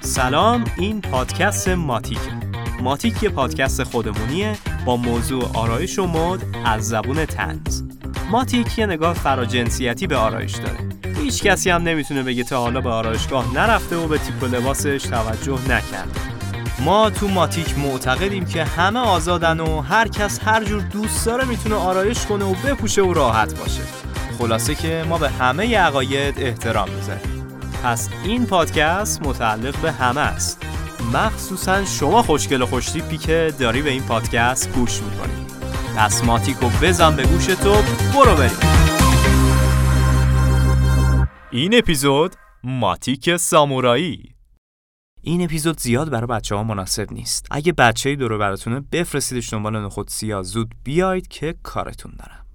سلام این پادکست ماتیک. ماتیک یه پادکست خودمونیه با موضوع آرایش و مد از زبون تنز ماتیک یه نگاه فراجنسیتی به آرایش داره. هیچ کسی هم نمی‌تونه بگه تا حالا به آرایشگاه نرفته و به تیپ و لباسش توجه نکرده ما تو ماتیک معتقدیم که همه آزادن و هر کس هر جور دوست داره می‌تونه آرایش کنه و بپوشه و راحت باشه. خلاصه که ما به همه عقاید احترام می‌ذاریم. پس این پادکست متعلق به همه است. مخصوصا شما خوشگل و خوشتیپی که داری به این پادکست گوش می‌کنی. پس ماتیکو بزن به گوش تو برو بریم. این اپیزود ماتیک سامورایی. این اپیزود زیاد برای بچه ها مناسب نیست. اگه بچه دورو براتونه بفرستیدش دنبال نخود سیاه. زود بیاید که کارتون دارم.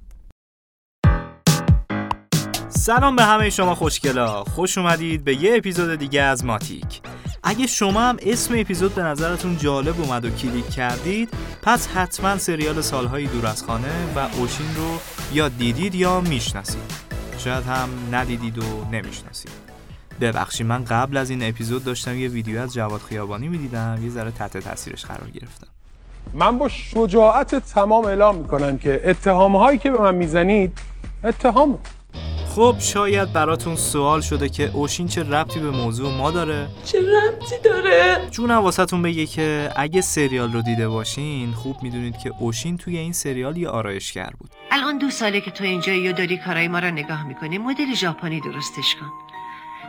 سلام به همه شما خوشگلا. خوش اومدید به یه اپیزود دیگه از ماتیک. اگه شما هم اسم اپیزود به نظرتون جالب اومد و کلیک کردید پس حتما سریال سالهای دور از خانه و اوشین رو یا دیدید یا می‌شناسید. شاید هم ندیدید و نمی‌شناسید. ببخشید من قبل از این اپیزود داشتم یه ویدیو از جواد خیابانی می‌دیدم. یه ذره تحت تاثیرش قرار گرفتم. من با شجاعت تمام اعلام می‌کنم که اتهام هایی که به من می‌زنید اتهام خب شاید براتون سوال شده که اوشین چه ربطی به موضوع ما داره؟ چه ربطی داره؟ جونم واسهتون بگه که اگه سریال رو دیده باشین خوب می‌دونید که اوشین توی این سریال یه آرایشگر بود الان دو ساله که تو اینجا و داری کارای ما رو نگاه می‌کنی مدل ژاپنی درستش کن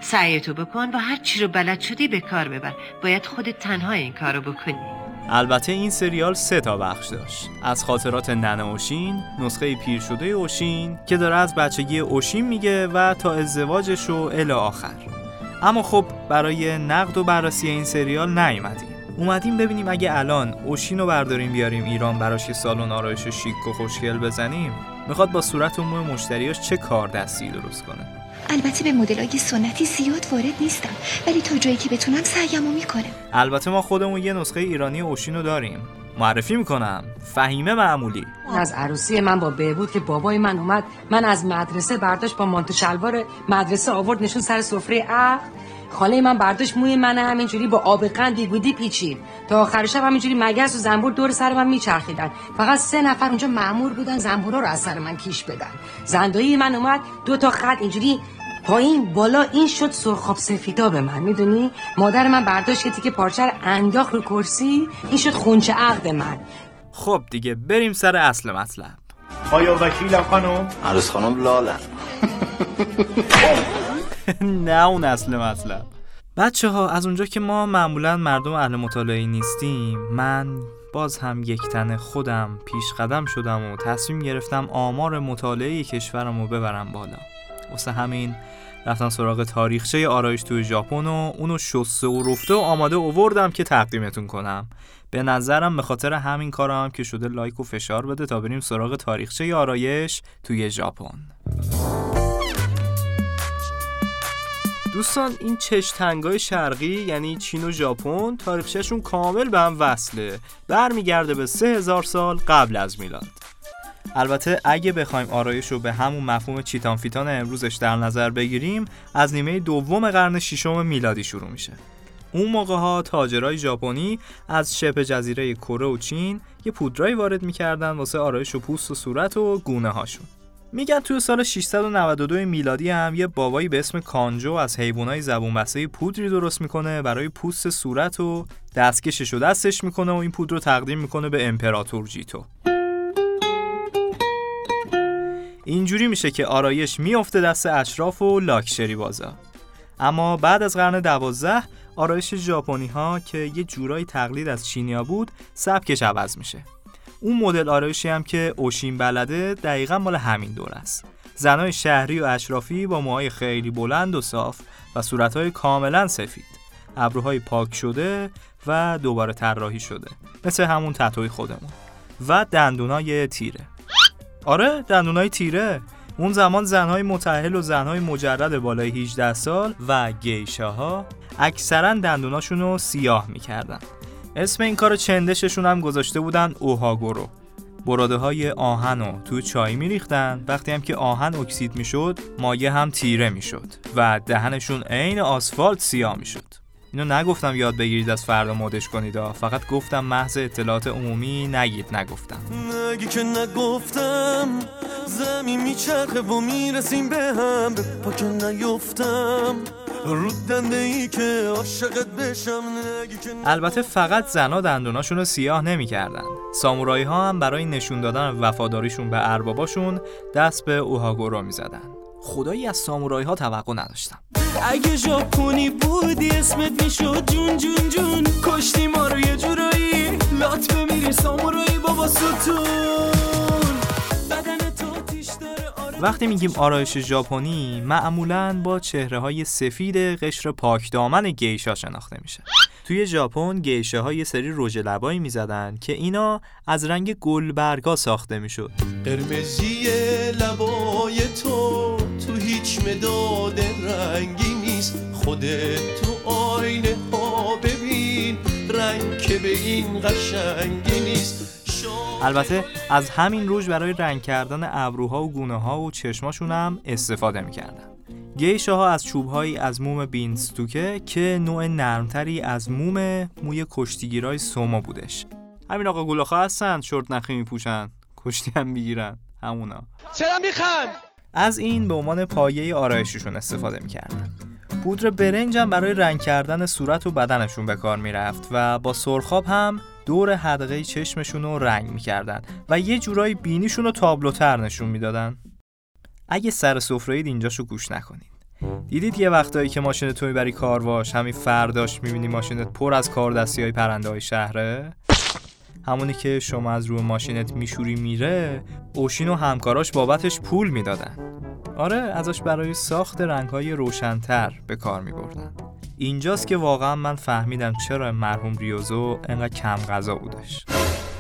سعیتو بکن و هر چی رو بلد شدی به کار ببر باید خودت تنها این کارو بکنی البته این سریال سه تا بخش داشت. از خاطرات ننه اوشین نسخه پیر شده اوشین که داره از بچگی اوشین میگه و تا ازدواجش و الی آخر. اما خب برای نقد و بررسی این سریال نیومدیم. اومدیم ببینیم اگه الان اوشین رو برداریم بیاریم ایران براش یه سالن آرایش شیک و خوشگل بزنیم می‌خواد با صورت عموم مشتریاش چه کار دستی درست کنه؟ البته به مدلای سنتی زیاد وارد نیستم ولی تا جایی که بتونم سعیمو می‌کنم. البته ما خودمون یه نسخه ایرانی اوشین رو داریم. معرفی می‌کنم. فهیمه معمولی. از عروسی من با بهبود که بابای من اومد من از مدرسه برداشت با مانتو شلوار مدرسه آورد نشون سر سفره. عقد خاله من برداشت موی من همینجوری با آب قندی بودی پیچید. تا آخر شب همینجوری مگس و زنبور دور سر من میچرخیدن. فقط سه نفر اونجا مأمور بودن زنبورا رو از سر من کیش بدن. زندایی من اومد دو تا خط اینجوری پایین بالا این شد سرخاب سفیدا به من. می‌دونی؟ مادر من برداشت که تیکه پارچه رو انداخت رو کرسی این شد خونچه عقد من. خب دیگه بریم سر اصل مطلب. آیا وکیلم خانم؟ عروس خانم لالن نه اون اصل مطلب. بچه ها از اونجا که ما معمولا مردم اهل مطالعه نیستیم من باز هم یک تن خودم پیش قدم شدم و تصمیم گرفتم آمار مطالعه کشورم رو ببرم بالا. واسه همین رفتم سراغ تاریخچه آرایش توی ژاپن و اونو شسته و رفته و آماده اووردم که تقدیمتون کنم. به نظرم به خاطر همین کارم که شده لایک و فشار بده تا بریم سراغ تاریخچه آرایش توی ژاپن. دوستان این چشتنگای شرقی یعنی چین و ژاپن تاریخچهشون کامل به هم وصله. برمیگرده به سه هزار سال قبل از میلاد. البته اگه بخوایم آرایش رو به همون مفهوم چیتان فیتان امروزش در نظر بگیریم از نیمه دوم قرن ششم میلادی شروع میشه. اون موقع ها تاجرای ژاپنی از شبه جزیره کره و چین یه پودرایی وارد می‌کردن واسه آرایش و پوست و صورت و گونه هاشون میگن توی سال 692 میلادی هم یه بابایی به اسم کانجو از حیوانای زبون بسته پودری درست می‌کنه برای پوست صورت و دستکشش و دستش می‌کنه و این پودر رو تقدیم می‌کنه به امپراتور جیتو. اینجوری میشه که آرایش میافته دست اشراف و لاکشری بازا. اما بعد از قرن دوازده آرایش ژاپنی ها که یه جورایی تقلید از چینیا بود سبکش عوض میشه. اون مدل آرایشی هم که اوشین بلده دقیقا مال همین دور است. زنای شهری و اشرافی با موهای خیلی بلند و صاف و صورتهای کاملا سفید. ابروهای پاک شده و دوباره طراحی شده. مثل همون تتوی خودمون. و دندونای تیره. آره دندونای تیره. اون زمان زنهای متعهل و زنهای مجرد بالای 18 سال و گیشاها اکثرا دندوناشون رو سیاه می‌کردن. اسم این کار چندششون هم گذاشته بودن اوهاگورو. براده های آهن رو تو چای میریختن. وقتی هم که آهن اکسید می‌شد مایه هم تیره می‌شد و دهنشون عین آسفالت سیاه می‌شد. اینو نگفتم یاد بگیرید از فردا مدش کنید فقط گفتم محض اطلاعات عمومی نگید نگفتم. نگی که نگفتم زمین میچرخه و می‌رسیم به هم. به نیفتم. که عاشقت بشم البته فقط زنا دندوناشون رو سیاه نمی‌کردن. سامورایی ها هم برای نشون دادن وفاداریشون به ارباباشون دست به اوهاگورو می‌زدن. خدایی از سامورایی ها توقع نداشتم. اگه ژاپنی بودی اسمت می‌شد جون جون جون کشتی ما رو یه جورایی لات بمیری سامورایی بابا ستون بدن وقتی میگیم آرایش ژاپنی معمولا با چهره های سفید قشر پاکدامن گیشا شناخته میشه. توی ژاپن گیشه های سری رژ لبایی می‌زدن که اینا از رنگ گلبرگا ساخته می‌شد. قرمزی لبای تو تو هیچ مداد رنگی نیست. خودت تو آینه ها ببین رنگ که به این قشنگی نیست. البته از همین روش برای رنگ کردن ابروها و گونه ها و چشماشون هم استفاده می‌کردن. گیشه ها از چوبهایی از موم بینستوکه که نوع نرمتری از موم موی کشتیگیرای سوما بودش. همین آقا گلاخا هستن شورت نخی میپوشن. کشتی هم می‌گیرن. همونا. چرا میخند؟ از این به عنوان پایه آرایششون استفاده می‌کردن. پودر برنج هم برای رنگ کردن صورت و بدنشون به کار می‌رفت و با سرخاب هم دور حدقه چشمشون رو رنگ می‌کردن و یه جورایی بینیشون رو تابلوتر نشون می‌دادن. اگه سر سفره اینجاشو گوش نکنید. دیدید یه وقتایی که ماشین تو می‌بری کارواش همین فرداش می‌بینی ماشینت پر از کاردستی های پرنده های شهره؟ همونی که شما از روی ماشینت میشوری میره اوشین و همکاراش بابتش پول می‌دادن. آره ازش برای ساخت رنگهای روشنتر به کار میبردن. اینجاست که واقعا من فهمیدم چرا مرحوم ریوزو انقدر کم غذا بودش.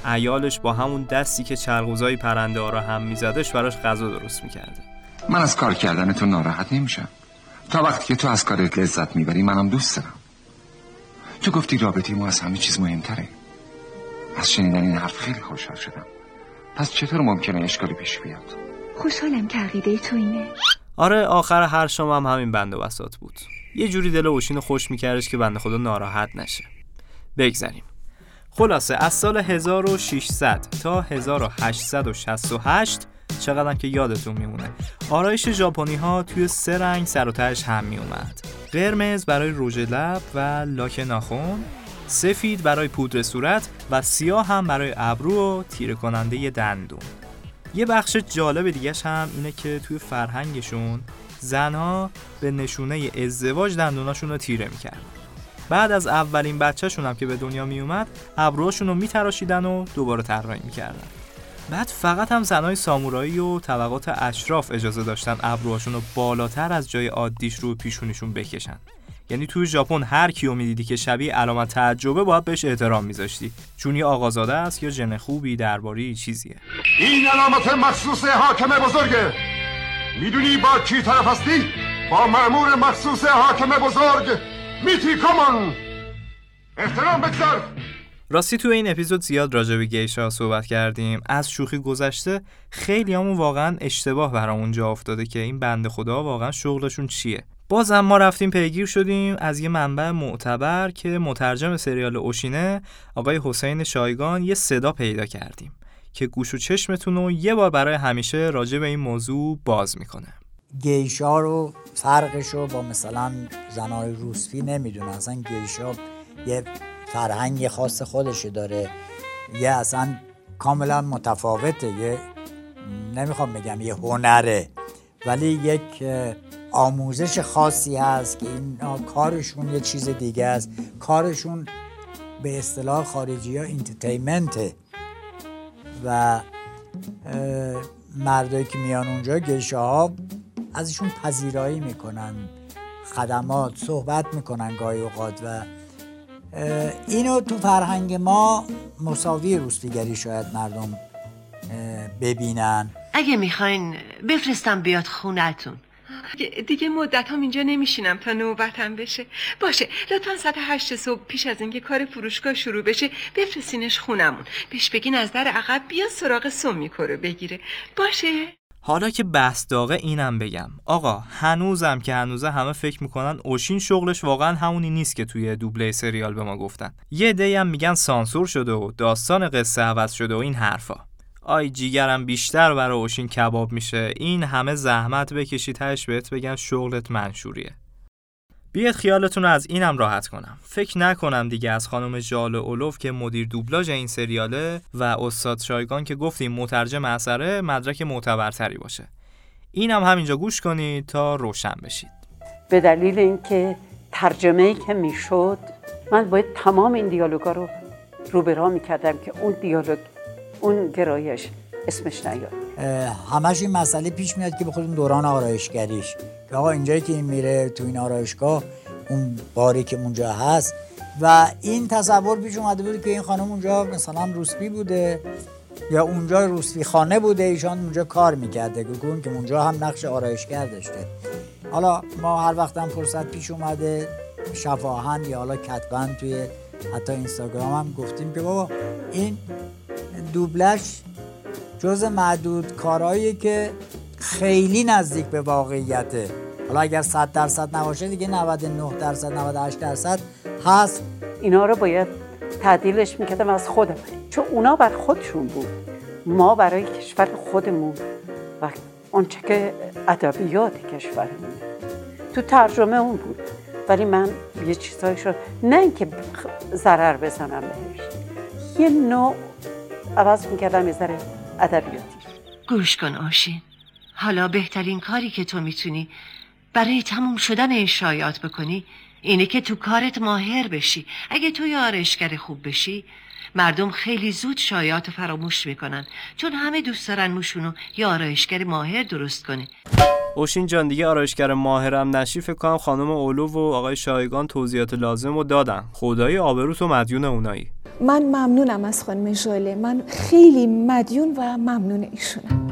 عیالش با همون دستی که چرغوزای پرنده ها را هم میزدش براش غذا درست می‌کرده. من از کار کردن تو ناراحت نمیشم. تا وقتی که تو از کارت لذت می‌بری منم دوست دارم. تو گفتی رابطه ما از همه چیز مهمتره. از شنیدن این حرف خیلی خوشحال شدم. پس چطور ممکنه اشکالی پیش بیاد؟ خوشحالم که عقیده تو اینه. آره آخر هر شما هم همین بند و بساط بود. یه جوری دل اوشین خوش میکردش که بنده خدا ناراحت نشه. بگذریم. خلاصه از سال 1600 تا 1868 چقدرم که یادتون میمونه. آرایش ژاپنی ها توی سه رنگ سر و تهش هم میومد قرمز برای رژ لب و لاک ناخن سفید برای پودر صورت و سیاه هم برای ابرو و تیره کننده دندون. یه بخش جالب دیگهش هم اینه که توی فرهنگشون زنها به نشونه ازدواج دندوناشون رو تیره می‌کردن بعد از اولین بچهشون هم که به دنیا میومد ابروهاشون رو میتراشیدن و دوباره طراحی می‌کردن. بعد فقط هم زنای سامورایی و طبقات اشراف اجازه داشتن ابروهاشون رو بالاتر از جای عادیش رو پیشونیشون بکشن. یعنی توی ژاپن هر کیو می‌دیدی که شبیه علامت تعجبه باید بهش احترام میذاشتی. چون یه آقازاده است یا جن خوبی درباره چیزیه. این علامت مخصوص حاکم بزرگه. می‌دونی با کی طرف هستی؟ با مأمور مخصوص حاکم بزرگ میتی کامان احترام بگذار. راستی تو این اپیزود زیاد راجع به گیشا صحبت کردیم. از شوخی گذشته خیلی همون واقعا اشتباه برامون جا افتاده که این بنده خدا واقعا شغلشون چیه. بازم ما رفتیم پیگیر شدیم از یه منبع معتبر که مترجم سریال اوشینه آقای حسین شایگان یه صدا پیدا کردیم. که گوش و چشمتون رو یه بار برای همیشه راجع به این موضوع باز می‌کنه. گیشا رو فرقش رو با مثلا زنای روسفی نمی‌دونه. اصلا گیشا یه فرهنگ خاص خودشی داره. یه اصلا کاملا متفاوته. یه نمی‌خوام بگم یه هنره. ولی یک آموزش خاصی هست که این کارشون یه چیز دیگه است. کارشون به اصطلاح خارجی ها انترتینمنته و مردایی که میان اونجا گیشه ها ازشون پذیرایی می‌کنن خدمات صحبت می‌کنن گاهی اوقات و اینو تو فرهنگ ما مساوی روسپیگری شاید مردم ببینن. اگه می‌خواین بفرستم بیاد خونتون. دیگه مدت هم اینجا نمیشینم تا نوبتم بشه. باشه لطفا ساعت هشت صبح پیش از اینکه کار فروشگاه شروع بشه بفرستینش خونمون. بهش بگین از در عقب بیا سراغ سومیکو رو بگیره. باشه. حالا که بحث داغه اینم بگم. آقا هنوزم که هنوزه همه فکر می‌کنن اوشین شغلش واقعا همونی نیست که توی دوبله سریال به ما گفتن. یه دی هم میگن سانسور شده و داستان قصه عوض شده و این حرفا. آی جیگرم بیشتر برای اوشین کباب میشه. این همه زحمت بکشی تش بهت بگن شغلت منشوریه. بیاد خیالتون از اینم راحت کنم. فکر نکنم دیگه از خانم جال اولوف که مدیر دوبلاژ این سریاله و استاد شایگان که گفتیم مترجم اثره مدرک معتبرتری باشه. اینم همینجا گوش کنید تا روشن بشید. به دلیل اینکه ترجمه ای که می‌شد من باید تمام این دیالوگا رو رو به راه می‌کردم که اون دیالوگ اون گرایش اسمش نیاد. همش این مسئله پیش میاد که بخودون دوران آرایشگریش. که آقا اینجایی که این میره تو این آرایشگاه اون باری که اونجا هست. و این تصور پیش اومده بود که این خانم اونجا مثلا روسپی بوده یا اونجا روسپی خانه بوده ایشان اونجا کار می‌کرده. گون که اونجا هم نقش آرایشگر داشته. حالا ما هر وقت هم فرصت پیش اومده شفاهن یا حالا کتبن توی حتی اینستاگرام هم گفتیم که بابا این دوبلش جز معدود کارهایی که خیلی نزدیک به واقعیته. حالا اگر 100 درصد نباشه دیگه 99 درصد 98 درصد هست. اینا رو باید تعدیلش می‌کردم از خودم. چون اونا بر خودشون بود. ما برای کشور خودمون و آنچه که ادبیات کشورمون. تو ترجمه اون بود. ولی من یه چیزهایش رو نه اینکه ضرر بزنم بهش. یه نوع عوض می‌کردم یه ذره ادبیاتی. گوش کن آشین. حالا بهترین کاری که تو می‌تونی برای تموم شدن این شایعات بکنی اینه که تو کارت ماهر بشی. اگه تو یه آرایشگر خوب بشی مردم خیلی زود شایعات فراموش می‌کنن چون همه دوست دارن موشونو یه آرایشگر ماهر درست کنه. اوشین جان دیگه آرایشگر ماهرم نشی فکر کنم خانم اولو و آقای شایگان توضیحات لازم رو دادن. خدای آبرو تو مدیون اونایی. من ممنونم از خانم ژوله من خیلی مدیون و ممنون ایشونم.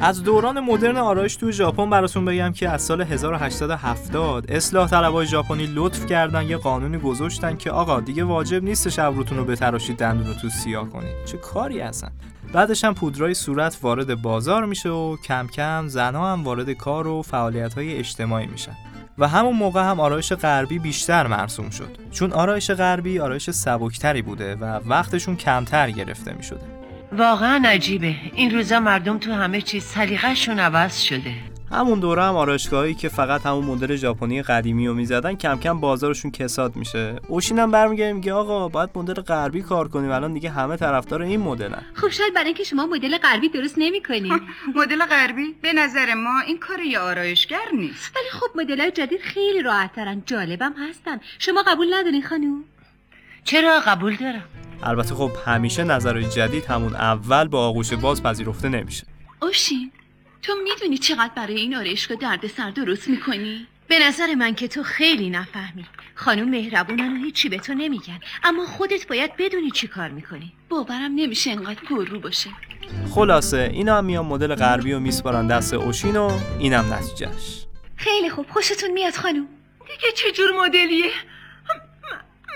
از دوران مدرن آرایش تو ژاپن براتون بگم که از سال 1870 اصلاح طلبای ژاپنی لطف کردن یه قانونی گذاشتن که آقا دیگه واجب نیست ابروتون رو بتراشید دندون رو تو سیاه کنید. چه کاری هستن؟ بعدش هم پودرای صورت وارد بازار میشه و کم کم زنها هم وارد کار و فعالیت های اجتماعی میشن. و همون موقع هم آرایش غربی بیشتر مرسوم شد. چون آرایش غربی آرایش سبکتری بوده و وقتشون کمتر گرفته می‌شده. واقعا عجیبه. این روزا مردم تو همه چیز سلیقه‌شون عوض شده. همون دوره هم آرایشگاهایی که فقط همون مدل ژاپنی قدیمی رو می‌زدن کم کم بازارشون کساد میشه. اوشین هم برمیگره میگه آقا باید مدل غربی کار کنیم. الان دیگه همه طرفدار این مدلن. خب شاید برای اینکه شما مدل غربی درست نمی‌کنین مدل غربی به نظر ما این کار یه آرایشگر نیست. ولی خب مدلای جدید خیلی راحت‌ترن جالبم هستن. شما قبول ندارین خانم؟ چرا قبول دارم؟ البته خب همیشه نظرهای جدید همون اول با آغوش باز پذیرفته نمیشه. اوشین تو می‌دونی چقدر برای این آرایشگاه درد سر درست می‌کنی؟ به نظر من که تو خیلی نفهمی. خانم مهربونن و هیچی به تو نمیگن. اما خودت باید بدونی چی کار می‌کنی. باورم نمیشه انقدر پر رو باشه. خلاصه اینا هم میان مدل غربی و میسپارن دست اوشین و اینم نتیجهش خیلی خوب. خوشتون میاد خانم؟ دیگه چه جور مدلیه؟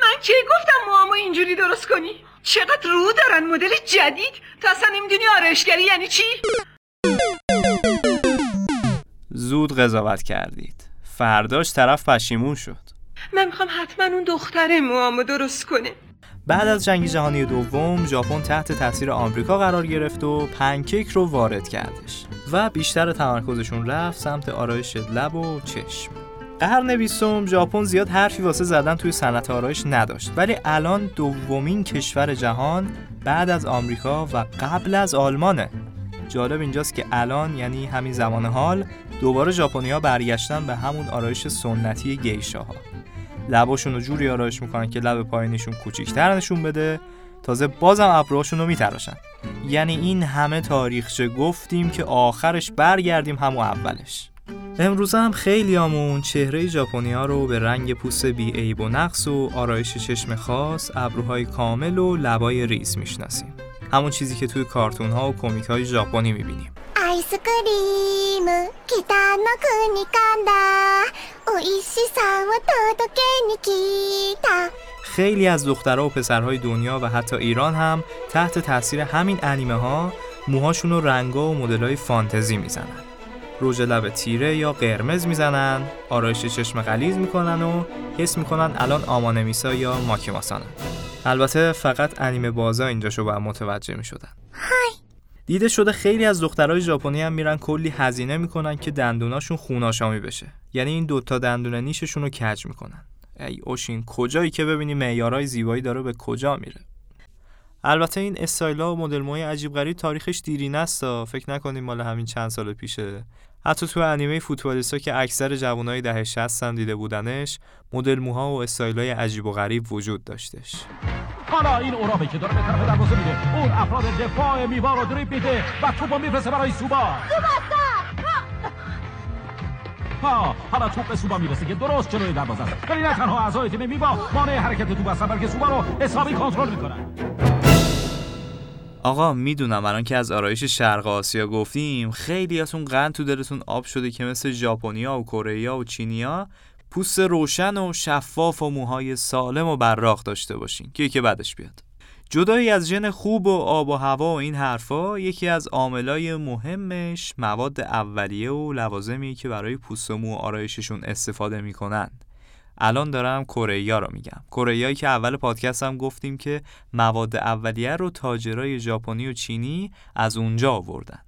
من چه گفتم موامو اینجوری درست کنی؟ چقدر رو دارن مدل جدید؟ تو اصلا نمی‌دونی آرایشگری یعنی چی؟ زود قضاوت کردید. فرداش طرف پشیمون شد. من می‌خوام حتما اون دختر موامو درست کنه. بعد از جنگ جهانی دوم ژاپن تحت تاثیر آمریکا قرار گرفت و پنکیک رو وارد کردش و بیشتر تمرکزشون رفت سمت آرایش لب و چشم. قرن بیستم ژاپن زیاد حرفی واسه زدن توی صنعت آرایش نداشت. ولی الان دومین کشور جهان بعد از آمریکا و قبل از آلمانه. جالب اینجاست که الان یعنی همین زمان حال دوباره ژاپنیا برگشتن به همون آرایش سنتی گیشاها. لباشون رو جوری آرایش می‌کنن که لب پایینشون کوچیکتر نشون بده. تازه بازم ابروهاشون رو میتراشن. یعنی این همه تاریخچه گفتیم که آخرش برگردیم همون اولش. امروز هم خیلی همون چهره ژاپنی ها رو به رنگ پوست بی عیب و نقص و آرایش چشم خاص، ابروهای کامل و لبای ریز می‌شناسیم. همون چیزی که توی کارتون ها و کمیک های ژاپنی می‌بینیم. خیلی از دخترها و پسرهای دنیا و حتی ایران هم تحت تاثیر همین انیمه ها موهاشون رو رنگا و مدلای فانتزی می‌زنن. رژ لب تیره یا قرمز می‌زنن آرایش چشم غلیظ می‌کنن و حس می‌کنن الان آمانمیسا یا ماکیماسانن. البته فقط انیمه بازا اینجاشو باید متوجه می‌شدن. دیده شده خیلی از دخترای ژاپنی هم میرن کلی هزینه می‌کنن که دندوناشون خوناشامی بشه. یعنی این دوتا دندون نیششون رو کج می‌کنن. ای اوشین کجایی که ببینی معیارهای زیبایی داره به کجا میره؟ البته این استایلا و مدل موهای عجیب غریب تاریخش دیرینه است فکر نکنیم مال همین چند سال پیشه. حتی تو انیمه فوتبالیستا که اکثر جوانای دهه 60 هم دیده بودنش مدل موها و استایلای عجیب و غریب وجود داشتش. حالا این اورابه که داره به طرف دروازه میده اون افراد دفاع میوا رو دریپ میده و توپو میفرسته برای سوبا. ها حالا توپ به سوبا می‌رسه که درست جلوی دروازه است. ولی نه تنها اعضای تیم میوا مانع حرکت توپ هستن بلکه سوبا رو حسابی کنترل می‌کنن. آقا می‌دونم الان که از آرایش شرق آسیا گفتیم خیلی از اون قند تو دلتون آب شده که مثل ژاپنیا و کره و چینیا پوست روشن و شفاف و موهای سالم و براق داشته باشین. که یکی بعدش بیاد. جدایی از ژن خوب و آب و هوا و این حرفا یکی از عاملای مهمش مواد اولیه و لوازمی که برای پوست و مو آرایششون استفاده می‌کنن. الان دارم کره رو میگم. کره که اول پادکست هم گفتیم که مواد اولیه رو تاجرای ژاپنی و چینی از اونجا آوردن.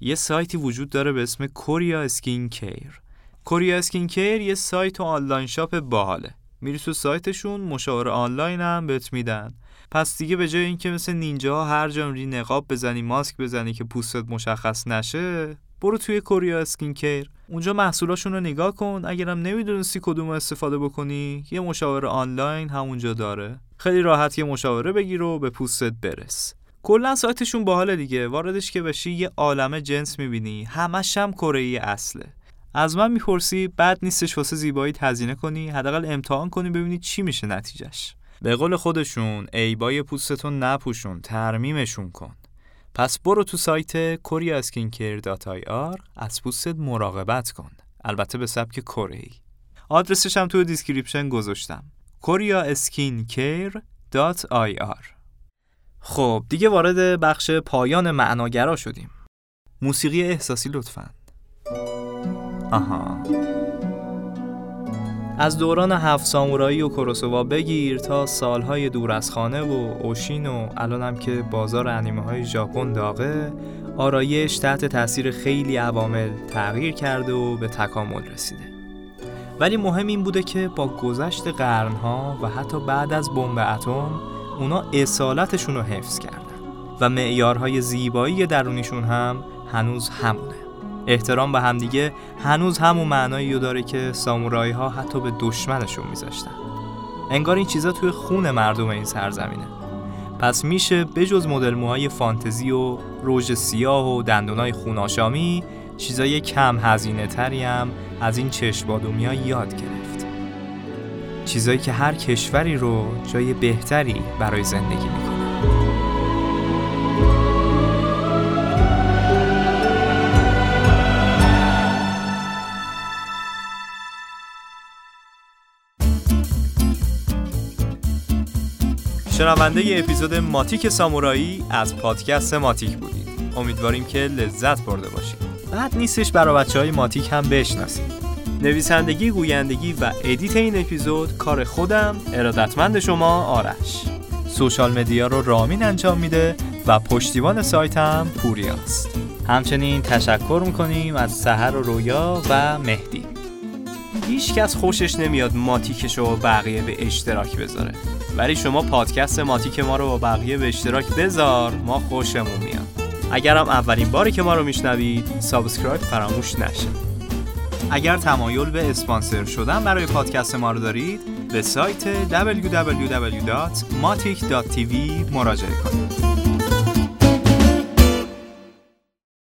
یه سایتی وجود داره به اسم Korea Skincare. Korea Skincare یه سایت و online shop باحاله. میری تو سایتشون مشاوره آنلاین هم بهت میدن. پس دیگه به جای اینکه مثل نینجا هر جا نقاب بزنی ماسک بزنی که پوستت مشخص نشه برو توی Korea Skincare اونجا محصولاشون رو نگاه کن. اگرم نمی‌دونستی کدوم استفاده بکنی یه مشاوره آنلاین همونجا داره. خیلی راحت یه مشاوره بگیر و به پوستت برس. کلا سایتشون باحال دیگه. واردش که بشی یه عالمه جنس می‌بینی. همش هم کره اصله. از من می‌پرسی بد نیستش واسه زیبایی هزینه کنی. حداقل امتحان کنی ببینی چی میشه نتیجهش. به قول خودشون عیبای پوستتون نپوشون ترمیمشون کن. پس برو تو سایت koreaskincare.ir از پوستت مراقبت کن. البته به سبک کره ای. آدرسش هم تو description گذاشتم. koreaskincare.ir خب دیگه وارد بخش پایان معناگرا شدیم. موسیقی احساسی لطفا. آها. از دوران هفت سامورایی و کروسوا بگیر تا سالهای دور از خانه و اوشین و الانم که بازار انیمه های ژاپن داغه آرایش تحت تاثیر خیلی عوامل تغییر کرده و به تکامل رسیده. ولی مهم این بوده که با گذشت قرنها و حتی بعد از بمب اتم اونا اصالتشون رو حفظ کردن و معیارهای زیبایی درونیشون هم هنوز همونه. احترام به همدیگه هنوز همون معنایی رو داره که سامورایی ها حتی به دشمنشون میذاشتن. انگار این چیزا توی خون مردم این سرزمینه. پس میشه بجز مدل موهای فانتزی و روژ سیاه و دندونای خوناشامی چیزای کم هزینه تری هم از این چشمادومی ها یاد گرفت. چیزایی که هر کشوری رو جای بهتری برای زندگی می‌کنه. شنونده ای اپیزود ماتیک سامورایی از پادکست ماتیک بودید. امیدواریم که لذت برده باشید. بد نیستش برای بچه های ماتیک هم بشناسید. نویسندگی، گویندگی و edit این اپیزود کار خودم ارادتمند شما آرش. social media رو رامین انجام میده و پشتیبان سایتم پوریاست. همچنین تشکر می‌کنیم از سحر و رویا و مهدی. هیچ کس خوشش نمیاد ماتیکش رو بقیه به اشتراک بذاره. ولی شما پادکست ماتیک ما رو با بقیه به اشتراک بذار ما خوشمون میاد. اگرم اولین باری که ما رو میشنوید subscribe فراموش نشه. اگر تمایل به اسپانسر شدن برای پادکست ما رو دارید به سایت www.matic.tv مراجعه کنید.